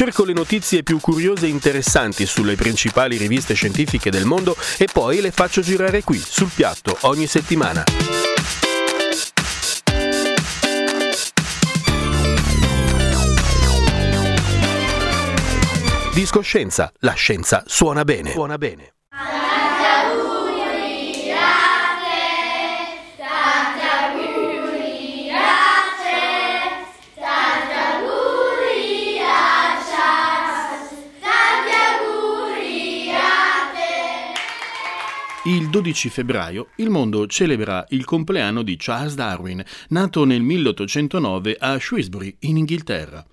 Cerco le notizie più curiose e interessanti sulle principali riviste scientifiche del mondo e poi le faccio girare qui, sul piatto, ogni settimana. Discoscienza, la scienza suona bene. Suona bene. Il 12 febbraio il mondo celebra il compleanno di Charles Darwin, nato nel 1809 a Shrewsbury, in Inghilterra.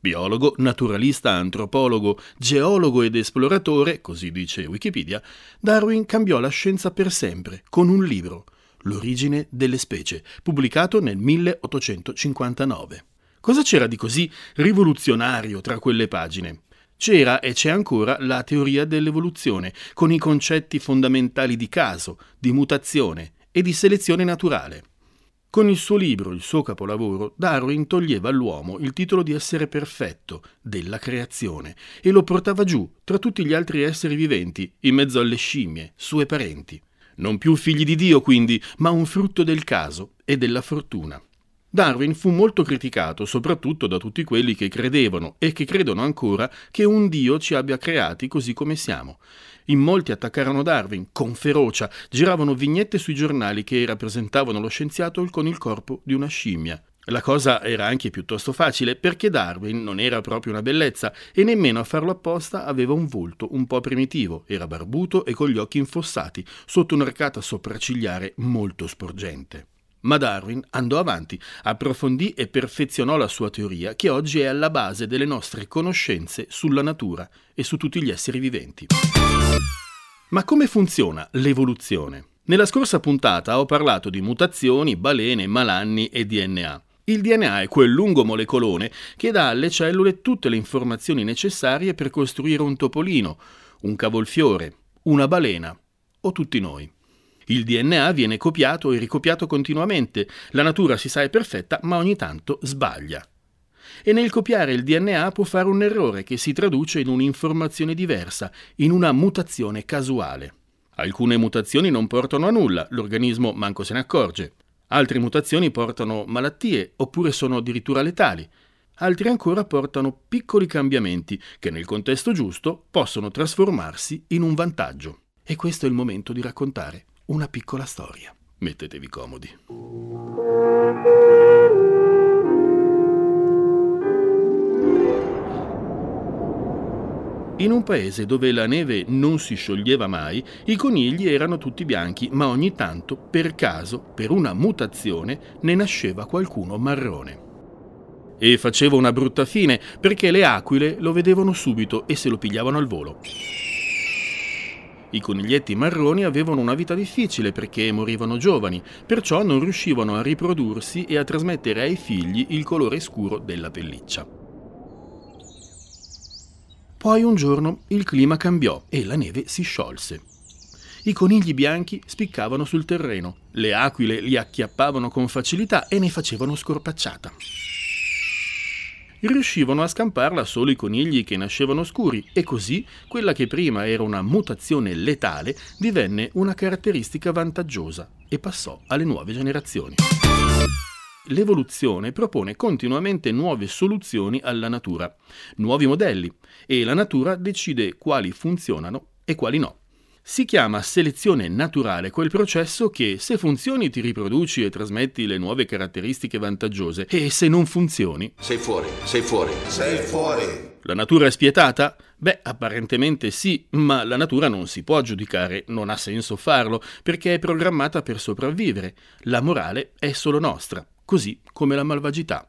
Biologo, naturalista, antropologo, geologo ed esploratore, così dice Wikipedia, Darwin cambiò la scienza per sempre con un libro, L'origine delle specie, pubblicato nel 1859. Cosa c'era di così rivoluzionario tra quelle pagine? C'era e c'è ancora la teoria dell'evoluzione, con i concetti fondamentali di caso, di mutazione e di selezione naturale. Con il suo libro, il suo capolavoro, Darwin toglieva all'uomo il titolo di essere perfetto, della creazione, e lo portava giù tra tutti gli altri esseri viventi, in mezzo alle scimmie, sue parenti. Non più figli di Dio, quindi, ma un frutto del caso e della fortuna. Darwin fu molto criticato soprattutto da tutti quelli che credevano e che credono ancora che un Dio ci abbia creati così come siamo. In molti attaccarono Darwin con ferocia, giravano vignette sui giornali che rappresentavano lo scienziato con il corpo di una scimmia. La cosa era anche piuttosto facile perché Darwin non era proprio una bellezza e nemmeno a farlo apposta aveva un volto un po' primitivo, era barbuto e con gli occhi infossati, sotto un'arcata sopraccigliare molto sporgente. Ma Darwin andò avanti, approfondì e perfezionò la sua teoria, che oggi è alla base delle nostre conoscenze sulla natura e su tutti gli esseri viventi. Ma come funziona l'evoluzione? Nella scorsa puntata ho parlato di mutazioni, balene, malanni e DNA. Il DNA è quel lungo molecolone che dà alle cellule tutte le informazioni necessarie per costruire un topolino, un cavolfiore, una balena o tutti noi. Il DNA viene copiato e ricopiato continuamente. La natura si sa è perfetta, ma ogni tanto sbaglia. E nel copiare il DNA può fare un errore che si traduce in un'informazione diversa, in una mutazione casuale. Alcune mutazioni non portano a nulla, l'organismo manco se ne accorge. Altre mutazioni portano malattie oppure sono addirittura letali. Altri ancora portano piccoli cambiamenti che nel contesto giusto possono trasformarsi in un vantaggio. E questo è il momento di raccontare una piccola storia. Mettetevi comodi. In un paese dove la neve non si scioglieva mai, i conigli erano tutti bianchi, ma ogni tanto, per caso, per una mutazione, ne nasceva qualcuno marrone. E faceva una brutta fine, perché le aquile lo vedevano subito e se lo pigliavano al volo. I coniglietti marroni avevano una vita difficile perché morivano giovani, perciò non riuscivano a riprodursi e a trasmettere ai figli il colore scuro della pelliccia. Poi un giorno il clima cambiò e la neve si sciolse. I conigli bianchi spiccavano sul terreno, le aquile li acchiappavano con facilità e ne facevano scorpacciata riuscivano a scamparla solo i conigli che nascevano scuri e così quella che prima era una mutazione letale divenne una caratteristica vantaggiosa e passò alle nuove generazioni. L'evoluzione propone continuamente nuove soluzioni alla natura, nuovi modelli e la natura decide quali funzionano e quali no. Si chiama selezione naturale quel processo che se funzioni ti riproduci e trasmetti le nuove caratteristiche vantaggiose e se non funzioni... Sei fuori, sei fuori, sei fuori. La natura è spietata? Beh, apparentemente sì, ma la natura non si può giudicare, non ha senso farlo, perché è programmata per sopravvivere. La morale è solo nostra, così come la malvagità.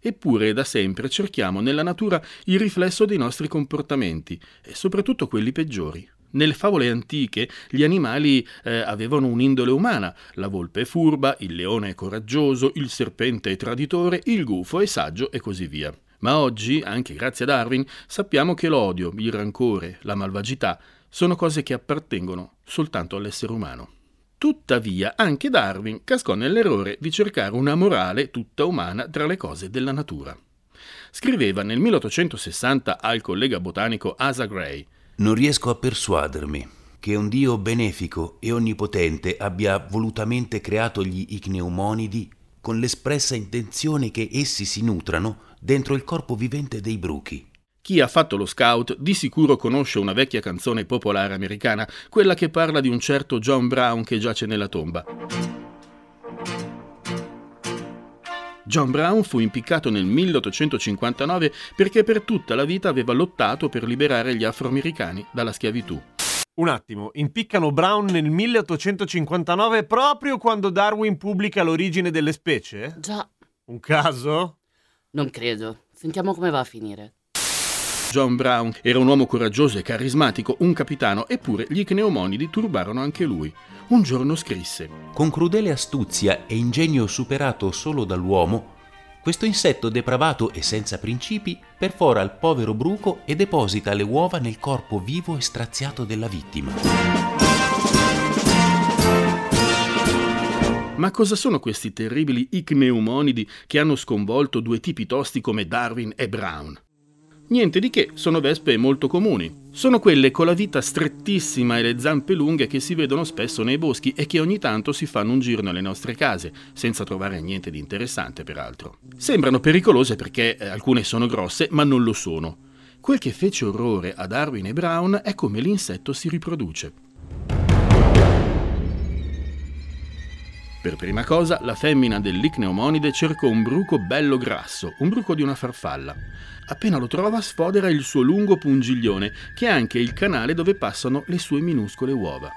Eppure da sempre cerchiamo nella natura il riflesso dei nostri comportamenti, e soprattutto quelli peggiori. Nelle favole antiche gli animali eh, avevano un'indole umana, la volpe è furba, il leone è coraggioso, il serpente è traditore, il gufo è saggio e così via. Ma oggi, anche grazie a Darwin, sappiamo che l'odio, il rancore, la malvagità sono cose che appartengono soltanto all'essere umano. Tuttavia, anche Darwin cascò nell'errore di cercare una morale tutta umana tra le cose della natura. Scriveva nel 1860 al collega botanico Asa Gray: Non riesco a persuadermi che un Dio benefico e onnipotente abbia volutamente creato gli icneumonidi con l'espressa intenzione che essi si nutrano dentro il corpo vivente dei bruchi. Chi ha fatto lo scout di sicuro conosce una vecchia canzone popolare americana, quella che parla di un certo John Brown che giace nella tomba. John Brown fu impiccato nel 1859 perché per tutta la vita aveva lottato per liberare gli afroamericani dalla schiavitù. Un attimo, impiccano Brown nel 1859 proprio quando Darwin pubblica l'origine delle specie? Già. Un caso? Non credo. Sentiamo come va a finire. John Brown era un uomo coraggioso e carismatico, un capitano, eppure gli icneomonidi turbarono anche lui. Un giorno scrisse: Con crudele astuzia e ingegno superato solo dall'uomo, questo insetto depravato e senza principi perfora il povero bruco e deposita le uova nel corpo vivo e straziato della vittima. Ma cosa sono questi terribili icneumonidi che hanno sconvolto due tipi tosti come Darwin e Brown? Niente di che, sono vespe molto comuni. Sono quelle con la vita strettissima e le zampe lunghe che si vedono spesso nei boschi e che ogni tanto si fanno un giro nelle nostre case, senza trovare niente di interessante peraltro. Sembrano pericolose perché eh, alcune sono grosse, ma non lo sono. Quel che fece orrore a Darwin e Brown è come l'insetto si riproduce. Per prima cosa, la femmina dell'icneomonide cercò un bruco bello grasso, un bruco di una farfalla. Appena lo trova, sfodera il suo lungo pungiglione, che è anche il canale dove passano le sue minuscole uova.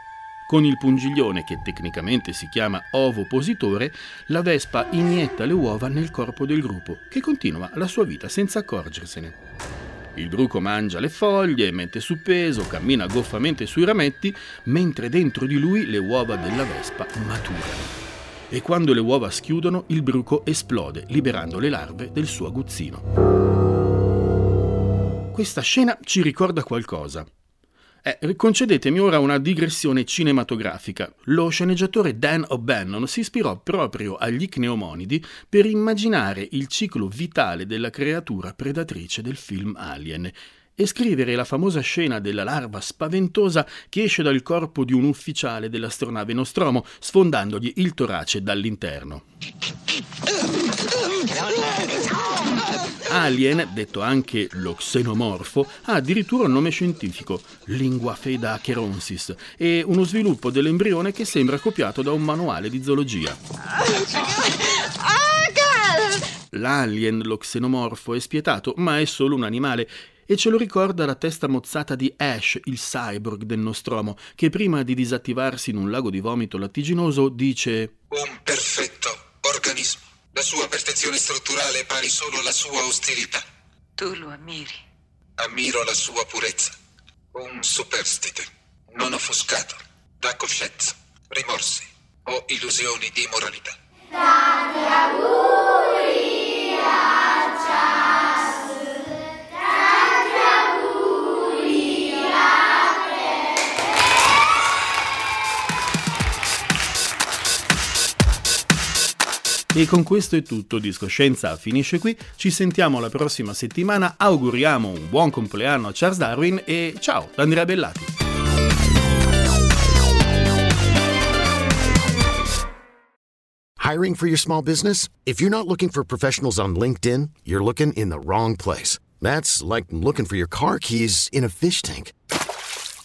Con il pungiglione, che tecnicamente si chiama ovopositore, la vespa inietta le uova nel corpo del gruppo, che continua la sua vita senza accorgersene. Il bruco mangia le foglie, mette su peso, cammina goffamente sui rametti, mentre dentro di lui le uova della vespa maturano e quando le uova schiudono il bruco esplode, liberando le larve del suo aguzzino. Questa scena ci ricorda qualcosa. Eh, concedetemi ora una digressione cinematografica. Lo sceneggiatore Dan O'Bannon si ispirò proprio agli icneomonidi per immaginare il ciclo vitale della creatura predatrice del film Alien e scrivere la famosa scena della larva spaventosa che esce dal corpo di un ufficiale dell'astronave Nostromo, sfondandogli il torace dall'interno. Alien, detto anche lo xenomorfo, ha addirittura un nome scientifico, Lingua feda acheronsis, e uno sviluppo dell'embrione che sembra copiato da un manuale di zoologia. L'alien, lo xenomorfo, è spietato, ma è solo un animale e ce lo ricorda la testa mozzata di Ash, il cyborg del Nostromo, che prima di disattivarsi in un lago di vomito lattiginoso dice Un perfetto organismo. La sua perfezione strutturale è pari solo alla sua ostilità. Tu lo ammiri. Ammiro la sua purezza. Un superstite, non offuscato da coscienza, rimorsi o illusioni di moralità. Tanti auguri! E con questo è tutto, Discoscienza finisce qui, ci sentiamo la prossima settimana, auguriamo un buon compleanno a Charles Darwin e ciao da Andrea Bellati. Hiring for your small business? If you're not looking for professionals on LinkedIn, you're looking in the wrong place. That's like looking for your car keys in a fish tank.